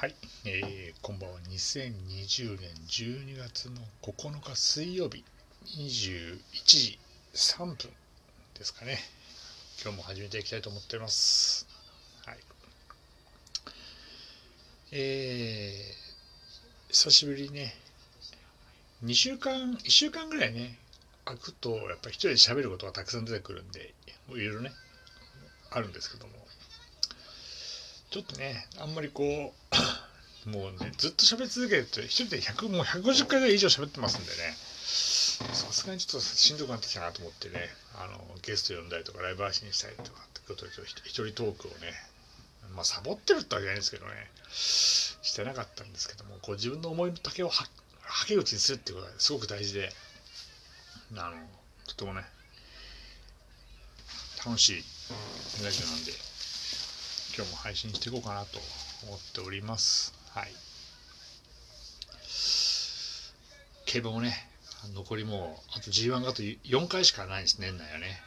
はい、えー、こんばんは。2020年12月の9日水曜日21時3分ですかね。今日も始めていきたいと思っております。はい。えー、久しぶりね、2週間、1週間ぐらいね、空くと、やっぱり一人で喋ることがたくさん出てくるんで、いろいろね、あるんですけども、ちょっとね、あんまりこう、もうね、ずっと喋り続けると、一人で100、もう150回ぐらい以上喋ってますんでね、さすがにちょっとしんどくなってきたなと思ってね、あの、ゲスト呼んだりとか、ライブ配信したりとかってことで、一人トークをね、まあ、サボってるってわけじゃないんですけどね、してなかったんですけども、こう自分の思いの丈をははけ口にするっていうことがすごく大事で、あの、とてもね、楽しいラジオなんで、今日も配信していこうかなと思っております。はい。競馬もね、残りもう、あと G1 があと4回しかないんです、年内はね。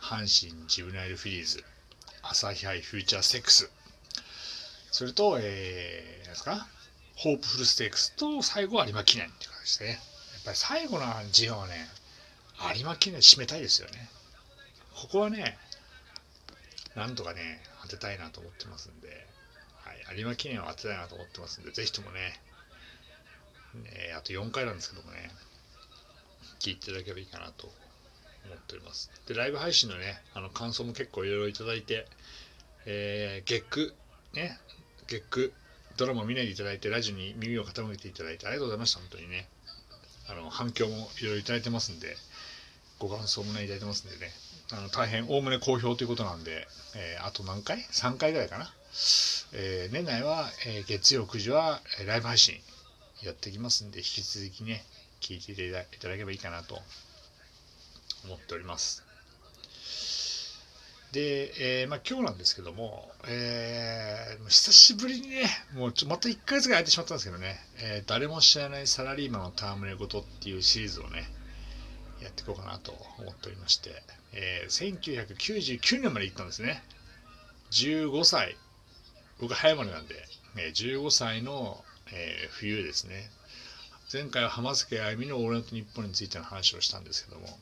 阪神ジブナイルフィリーズ、朝日杯フューチャーステックス、それと、えー、なんですか、ホープフルステークスと最後は有馬記念って感じですね。やっぱり最後の G1 はね、有馬記念締めたいですよね。ここはね、なんとかね、当てたいなと思ってますんで、はい、有馬記念を当てたいなと思ってますんで、ぜひともね、ねあと4回なんですけどもね、聞いていただければいいかなと思っております。で、ライブ配信のね、あの感想も結構いろいろいただいて、えー、月9、ね、月9、ドラマを見ないでいただいて、ラジオに耳を傾けていただいて、ありがとうございました、本当にね。あの反響もいろいろいただいてますんで、ご感想もね、いただいてますんでね、あの大変おおむね好評ということなんで、えー、あと何回 ?3 回ぐらいかな。えー、年内は、えー、月曜9時は、えー、ライブ配信やっていきますんで、引き続きね、聞いていただければいいかなと思っております。で、えー、まあ今日なんですけども、えー、久しぶりにね、もうちょまた1ヶ月ぐらい空いてしまったんですけどね、えー、誰も知らないサラリーマンの戯れ事っていうシリーズをね、やっていこうかなと思っておりまして、えー、1999年まで行ったんですね。15歳、僕早生まれなんで、えー、15歳の、えー、冬ですね。前回は浜崎あゆみのオールナイトニッポンについての話をしたんですけども、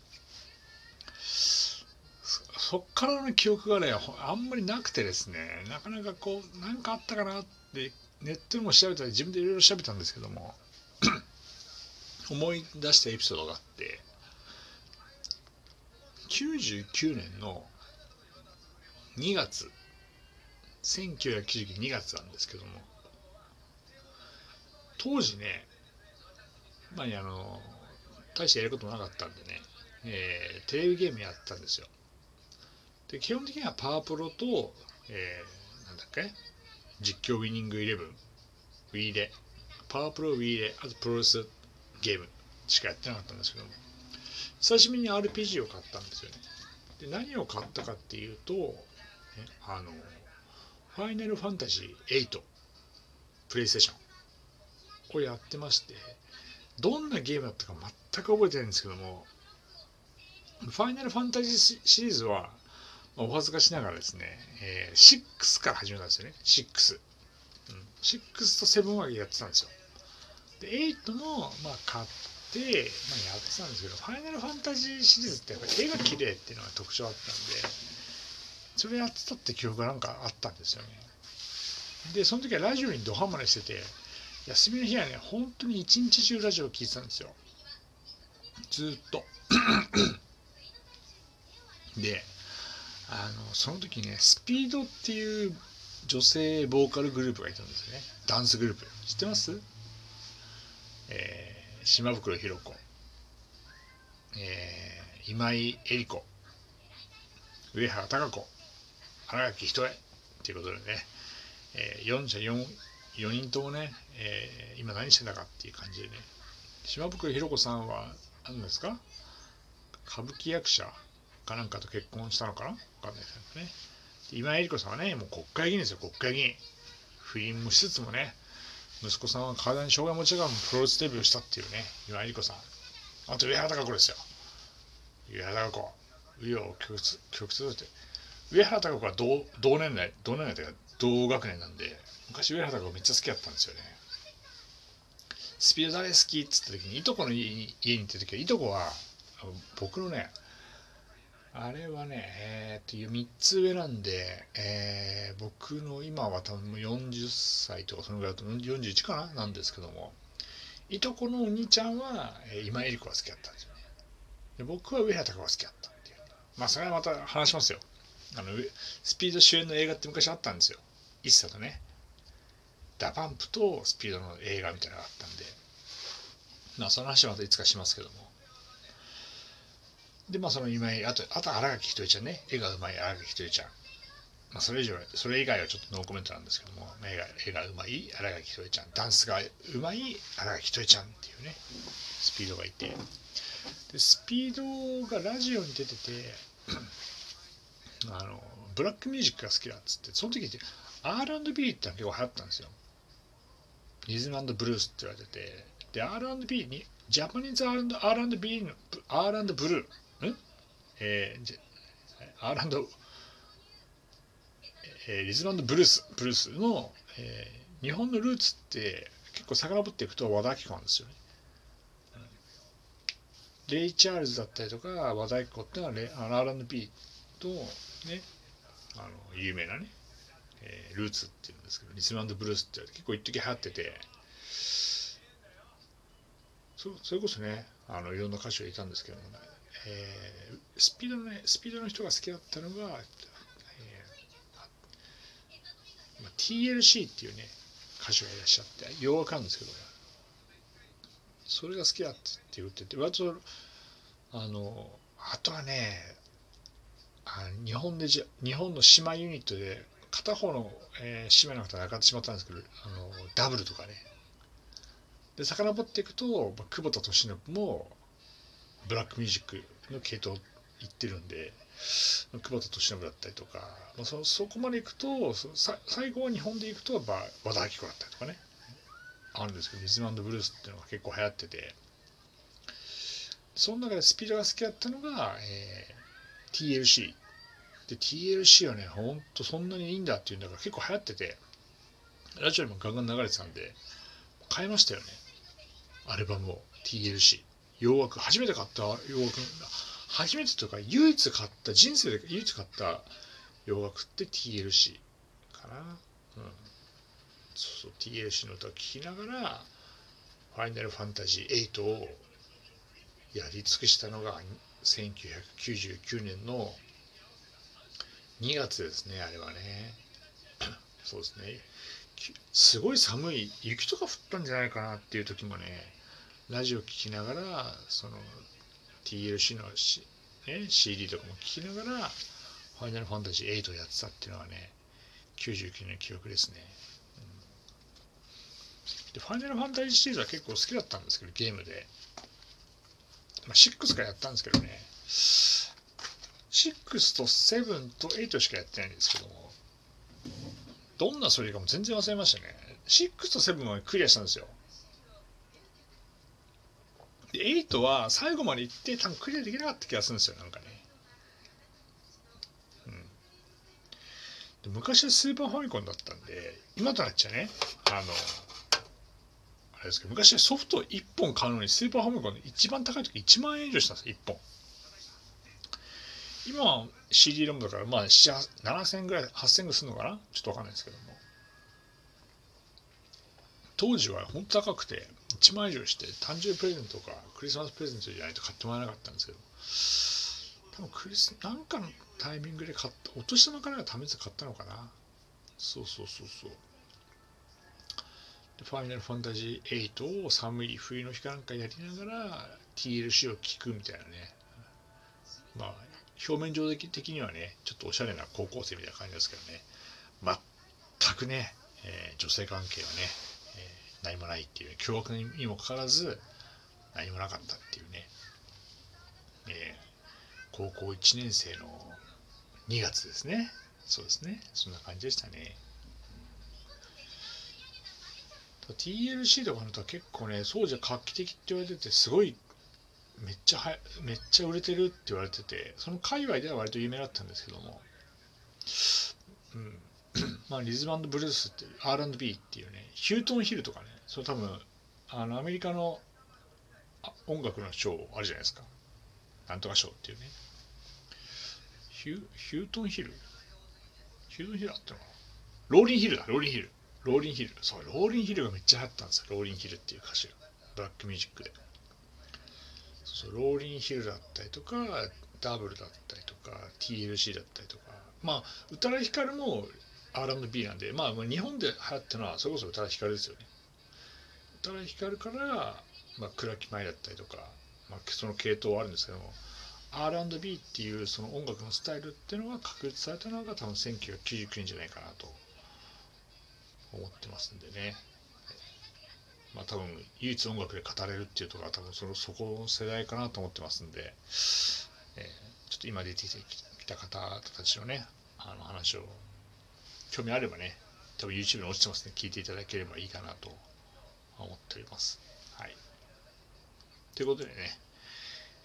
そっからの記憶がね、あんまりなくてですね、なかなかこう、なんかあったかなって、ネットでも調べたり、自分でいろいろ調べたんですけども、思い出したエピソードがあって、99年の2月、1999年2月なんですけども、当時ね、まあ、あの、大してやることもなかったんでね、えー、テレビゲームやったんですよ。で、基本的にはパワープロと、えー、なんだっけ実況ウィニングイレブン、ウィーレ、パワープロウィーレ、あとプロレスゲームしかやってなかったんですけども、久しぶりに RPG を買ったんですよね。で、何を買ったかっていうと、ね、あの、ファイナルファンタジー8、プレイステーションをやってまして、どんなゲームだったか全く覚えてないんですけども、ファイナルファンタジーシリーズは、お恥ずかしながらですね、えー、6から始めたんですよね。6。うん、6と7はやってたんですよ。で、8も、まあ、買っ、まあ、やってたんですけど、ファイナルファンタジーシリーズってやっぱり絵が綺麗っていうのが特徴あったんで、それやってたって記憶がなんかあったんですよね。で、その時はラジオにドハマりしてて、休みの日はね、本当に一日中ラジオ聴いてたんですよ。ずっと。で、あの、その時ね、スピードっていう女性ボーカルグループがいたんですよね。ダンスグループ。知ってます？えー、島袋ひろ子、えー、今井絵理子、上原貴子、荒垣ひとえということでね、えー、4者 4, 4人ともね、えー、今何してんだかっていう感じでね、島袋ひろ子さんは何ですか？歌舞伎役者かなんかと結婚したのかな？わかんないですけどね。今井絵理子さんはね、もう国会議員ですよ、国会議員。不倫もしつつもね、息子さんは体に障害持ちながらプロレスデビューしたっていうね、今井理子さん。あと上原貴子ですよ。上原貴子。上を曲折曲折って。上原貴子は同同年代、同年代というか同学年なんで、昔上原がめっちゃ好きだったんですよねスピード誰好きっつった時にいとこの家に家に行った時はいとこは僕のねあれはね、えー、と3つ上なんで、えー、僕の今は多分40歳とかそのぐらいだと41かななんですけどもいとこのお兄ちゃんは、えー、今井絵理子が好きだったんですよね。で僕は上原隆が好きだったっていう。まあそれはまた話しますよ。あのスピード主演の映画って昔あったんですよ。 ISSA とね。 DA PUMP とスピードの映画みたいなのがあったんで。まあその話はまたいつかしますけども。でまあその今井あとあと新垣仁絵ちゃんね。絵がうまい新垣仁絵ちゃん。まあそれ以上それ以外はちょっとノーコメントなんですけども。絵が絵がうまい新垣仁絵ちゃん。ダンスがうまい新垣仁絵ちゃんっていうね。スピードがいて。でスピードがラジオに出ててあのブラックミュージックが好きだっつって。その時って R&B ってのは結構流行ったんですよ。リズムブルースって言われてて。で R&B にジャパニーズ R&B の R& ブルー。ん？えー、R& えー、リズムブルース。ブルースの、えー、日本のルーツって結構遡っていくと和田アキ子なんですよね。レイ・チャールズだったりとか和田アキ子ってのはレあの R&B とねあの有名なね、えー、ルーツっていうんですけどリズムブルースって結構一時流行っててそそれこそねあのいろんな歌手がいたんですけどもね、えー、スピードのねスピードの人が好きだったのが、えーまあ、TLC っていうね歌手がいらっしゃってようわかるんですけどそれが好きだって言ってて割とあのあとはねあ日本でじ日本の姉妹ユニットで片方の、えー、姉妹の方が亡くなってしまったんですけどあのダブルとかね。で遡っていくと、まあ、久保田利伸もブラックミュージックの系統行ってるんで久保田利伸だったりとか、まあ、そそこまでいくと最後は日本でいくと、まあ、和田アキ子だったりとかねあるんですけどリズムブルースっていうのが結構流行っててその中でスピードが好きだったのが、えー、TLC で TLC はねほんとそんなにいいんだっていうんだから結構流行っててラジオにもガンガン流れてたんで買いましたよねアルバムを TLC 洋楽初めて買った洋楽初めてとか唯一買った人生で唯一買った洋楽って TLC かな。うん。そうそう TLC の歌を聴きながらファイナルファンタジー8をやり尽くしたのが1999年の2月ですねあれはね。そうですね。すごい寒い雪とか降ったんじゃないかなっていう時もねラジオ聴きながらその TLC の、ね、CD とかも聴きながら「ファイナルファンタジー8」をやってたっていうのはね99年の記憶ですね、うん、でファイナルファンタジーシリーズは結構好きだったんですけどゲームで、まあ、6からやったんですけどね。6と7と8しかやってないんですけどもどんなストーリーかも全然忘れましたね。6と7はクリアしたんですよ。で8は最後まで行って多分クリアできなかった気がするんですよなんかね。うん。で昔はスーパーファミコンだったんで今となっちゃねあのあれですけど昔はソフト1本買うのにスーパーファミコンで一番高い時1万円以上したんです1本。今は CD ロムだからまあ7000円ぐらい8000円ぐらいするのかな？ちょっとわかんないですけども。当時は本当高くて1万以上して誕生日プレゼントとかクリスマスプレゼントじゃないと買ってもらえなかったんですけど多分クリスなんかのタイミングで買ったお年玉からが試して買ったのかな。そうそうそうそう。でファイナルファンタジー8を寒い冬の日かなんかやりながら TLC を聴くみたいなね。まあ表面上的にはねちょっとおしゃれな高校生みたいな感じですけどね。全くね、えー、女性関係はね、何もないっていう、凶悪にもかかわらず何もなかったっていうね、えー、高校1年生の2月ですね。そうですね。そんな感じでしたね。TLC とかのとは結構ねそうじゃ画期的って言われててすごいめっちゃはめっちゃ売れてるって言われててその界隈では割と有名だったんですけども、うん、まあ、リズムブルースって R&B っていうねヒュートンヒルとかねそれ多分あのアメリカの音楽の賞あるじゃないですか。なんとか賞っていうね。ヒュヒュートンヒル？ヒュートンヒルあったのかな？ローリンヒルだ。ローリンヒル。ローリンヒル。そうローリンヒルがめっちゃ流行ったんですよ。ローリンヒルっていう歌詞がブラックミュージックで。そうローリンヒルだったりとかダブルだったりとか TLC だったりとか。まあ宇多田ヒカルも R&B なんで、まあ、日本で流行ったのはそれこそ宇多田ヒカルですよね。田ヒカルから、まあ、倉木舞だったりとか、まあ、その系統はあるんですけども R&B っていうその音楽のスタイルっていうのが確立されたのが多分1999年じゃないかなと思ってますんでね。まあ多分唯一音楽で語れるっていうところは多分そのそこの世代かなと思ってますんで、えー、ちょっと今出てきた方たちのね、あの話を興味あればね、多分 YouTube に落ちてますね、聞いていただければいいかなと思っております。はい。ということでね、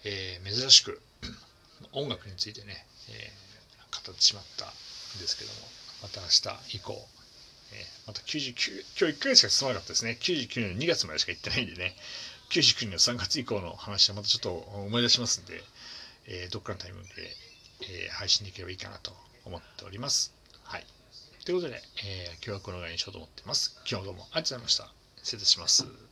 えー、珍しく 音楽についてね、えー、語ってしまったんですけども、また明日以降、えー、また99、今日1ヶ月しか進まなかったですね。99年の2月までしか行ってないんでね、99年の3月以降の話はまたちょっと思い出しますんで、えー、どっかのタイミングで、えー、配信できればいいかなと思っております。はい。ということで、えー、今日はこのぐらいにしようと思ってます。今日もどうもありがとうございました。失礼します。